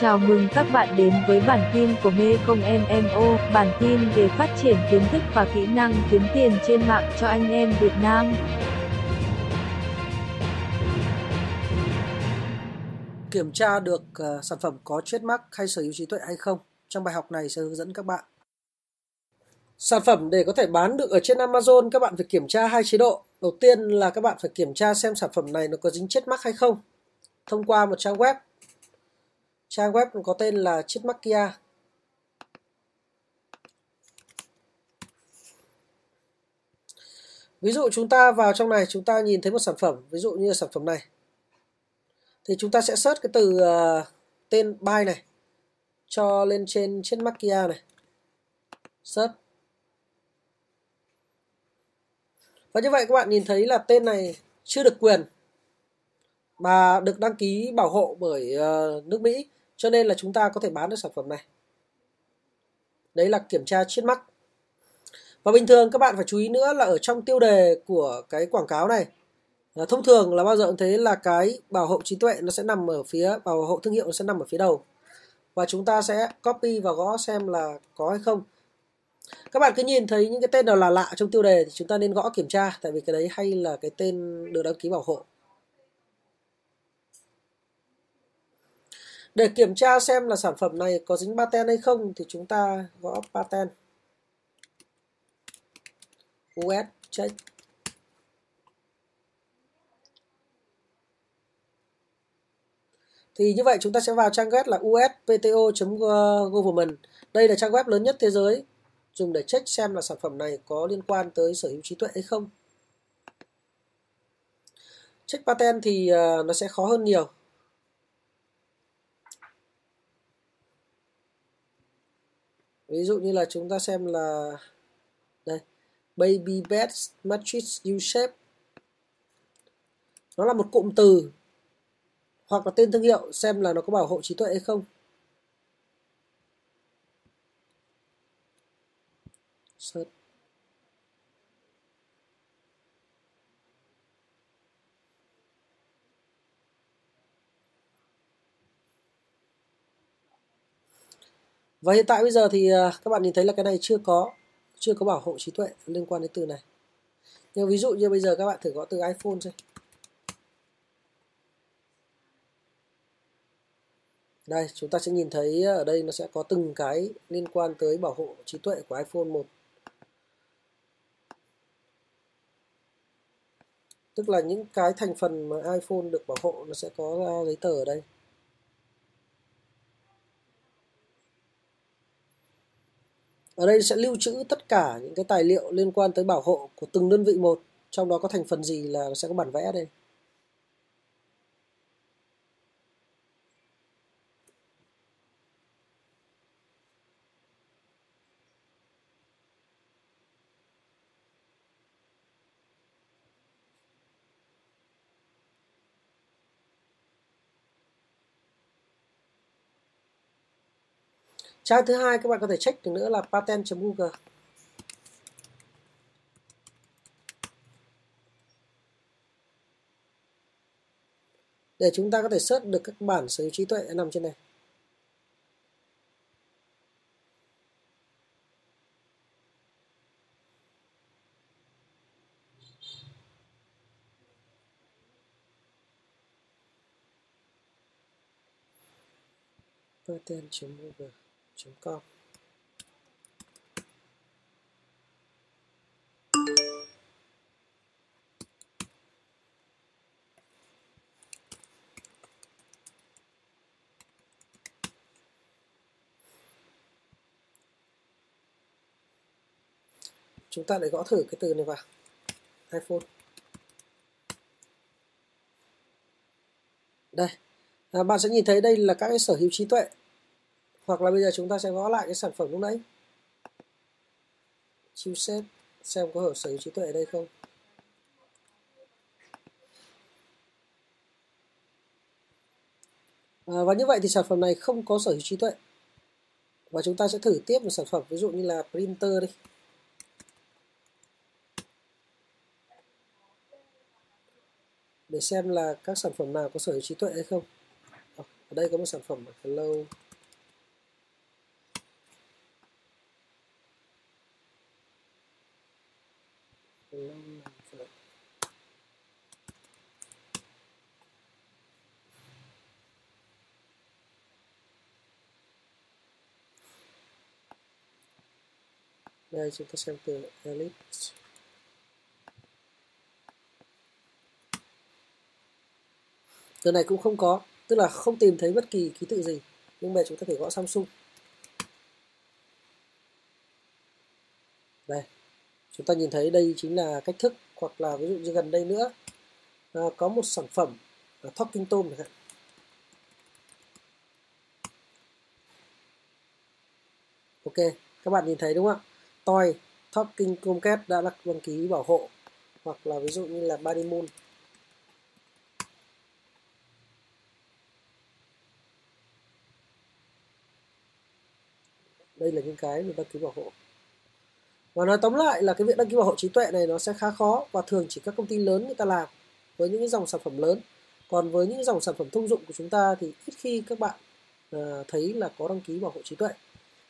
Chào mừng các bạn đến với bản tin của Mê Công MMO, bản tin về phát triển kiến thức và kỹ năng kiếm tiền trên mạng cho anh em Việt Nam. Kiểm tra được uh, sản phẩm có trademark hay sở hữu trí tuệ hay không. Trong bài học này sẽ hướng dẫn các bạn. Sản phẩm để có thể bán được ở trên Amazon các bạn phải kiểm tra hai chế độ. Đầu tiên là các bạn phải kiểm tra xem sản phẩm này nó có dính chết mắc hay không. Thông qua một trang web. Trang web có tên là Chitmakia. Ví dụ chúng ta vào trong này chúng ta nhìn thấy một sản phẩm, ví dụ như sản phẩm này. Thì chúng ta sẽ search cái từ uh, tên buy này cho lên trên Chitmakia này. Search Và như vậy các bạn nhìn thấy là tên này chưa được quyền mà được đăng ký bảo hộ bởi uh, nước Mỹ cho nên là chúng ta có thể bán được sản phẩm này. Đấy là kiểm tra chiết mắt. Và bình thường các bạn phải chú ý nữa là ở trong tiêu đề của cái quảng cáo này, là thông thường là bao giờ cũng thế là cái bảo hộ trí tuệ nó sẽ nằm ở phía, bảo hộ thương hiệu nó sẽ nằm ở phía đầu. Và chúng ta sẽ copy và gõ xem là có hay không. Các bạn cứ nhìn thấy những cái tên nào là lạ trong tiêu đề thì chúng ta nên gõ kiểm tra, tại vì cái đấy hay là cái tên được đăng ký bảo hộ. Để kiểm tra xem là sản phẩm này có dính patent hay không thì chúng ta gõ patent US check thì như vậy chúng ta sẽ vào trang web là uspto.government đây là trang web lớn nhất thế giới dùng để check xem là sản phẩm này có liên quan tới sở hữu trí tuệ hay không. Check patent thì ờ, nó sẽ khó hơn nhiều. Ví dụ như là chúng ta xem là đây, baby bed matrix U shape. Nó là một cụm từ hoặc là tên thương hiệu xem là nó có bảo hộ trí tuệ hay không. search Và hiện tại bây giờ thì à, các bạn nhìn thấy là cái này chưa có chưa có bảo hộ trí tuệ liên quan đến từ này. Nhưng ví dụ như bây giờ các bạn thử gõ từ iPhone xem. Đây, chúng ta sẽ nhìn thấy ở đây nó sẽ có từng cái liên quan tới bảo hộ trí tuệ của iPhone 1 tức là những cái thành phần mà iPhone được bảo hộ nó sẽ có à, giấy tờ ở đây ở đây sẽ lưu trữ tất cả những cái tài liệu liên quan tới bảo hộ của từng đơn vị một, trong đó có thành phần gì là sẽ có bản vẽ đây? Trang thứ hai các bạn có thể check được nữa là patent.google để chúng ta có thể search được các bản sở hữu trí tuệ nằm trên này. Patent.google com. Chúng ta lại gõ thử cái từ này vào. iPhone. Đây. À, bạn sẽ nhìn thấy đây là các cái sở hữu trí tuệ hoặc là bây giờ chúng ta sẽ gõ lại cái sản phẩm lúc nãy. Chiêu xếp xem có sở hữu trí tuệ ở đây không. À, và như vậy thì sản phẩm này không có sở hữu trí tuệ. Và chúng ta sẽ thử tiếp một sản phẩm ví dụ như là printer đi. Để xem là các sản phẩm nào có sở hữu trí tuệ hay không. Ở đây có một sản phẩm hello đây, chúng ta xem từ elite. Từ này cũng không có, tức là không tìm thấy bất kỳ ký tự gì, nhưng mà chúng ta phải gõ Samsung. Đây chúng ta nhìn thấy đây chính là cách thức hoặc là ví dụ như gần đây nữa. À, có một sản phẩm là Talking tôm chẳng hạn. Ok các bạn nhìn thấy đúng không ạ? Toy Talking Tomcat đã đăng ký bảo hộ hoặc là ví dụ như là Body Moon. Đây là những cái mình đăng ký bảo hộ và nói tóm lại là cái việc đăng ký bảo hộ trí tuệ này nó sẽ khá khó và thường chỉ các công ty lớn người ta làm với những dòng sản phẩm lớn. Còn với những dòng sản phẩm thông dụng của chúng ta thì ít khi các bạn uh, thấy là có đăng ký bảo hộ trí tuệ.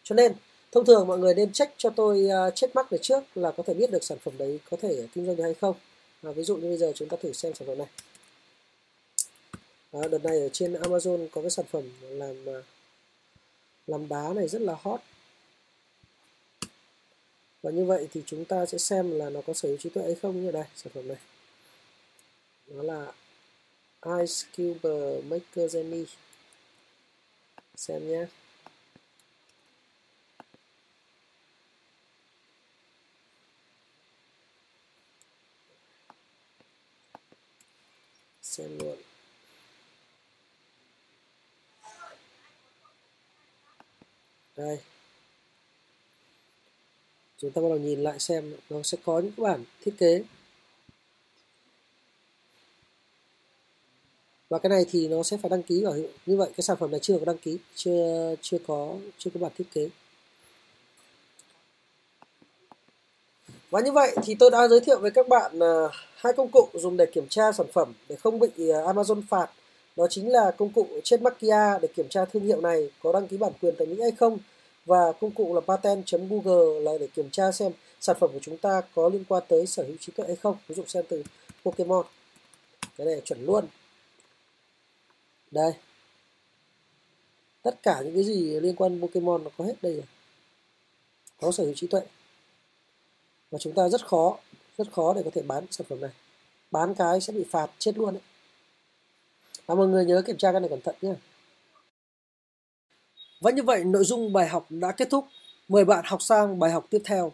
Cho nên thông thường mọi người nên check cho tôi uh, check mark này trước là có thể biết được sản phẩm đấy có thể kinh doanh được hay không. Và ví dụ như bây giờ chúng ta thử xem sản phẩm này. Đợt này ở trên Amazon có cái sản phẩm làm ờ, làm đá này rất là hot và như vậy thì chúng ta sẽ xem là nó có sở hữu trí tuệ hay không như đây sản phẩm này. Nó là Ice Cube Maker Jenny xem nhé. Xem luôn. Đây chúng ta bắt đầu nhìn lại xem nó sẽ có những bản thiết kế. Và cái này thì nó sẽ phải đăng ký bảo hiệu như vậy, cái sản phẩm này chưa có đăng ký, chưa chưa có chưa có bản thiết kế. Và như vậy thì tôi đã giới thiệu với các bạn à, hai công cụ dùng để kiểm tra sản phẩm để không bị à, Amazon phạt. Đó chính là công cụ trên Makia để kiểm tra thương hiệu này có đăng ký bản quyền tại Mỹ hay không và công cụ là patent.google là để kiểm tra xem sản phẩm của chúng ta có liên quan tới sở hữu trí tuệ hay không. Ví dụ xem từ Pokemon. Cái này chuẩn luôn. Đây. Tất cả những cái gì liên quan Pokemon nó có hết đây rồi. Có sở hữu trí tuệ. Và chúng ta rất khó rất khó để có thể bán sản phẩm này. Bán cái sẽ bị phạt chết luôn đấy và mọi người nhớ kiểm tra cái này cẩn thận nhé và như vậy, nội dung bài học đã kết thúc. Mời bạn học sang bài học tiếp theo.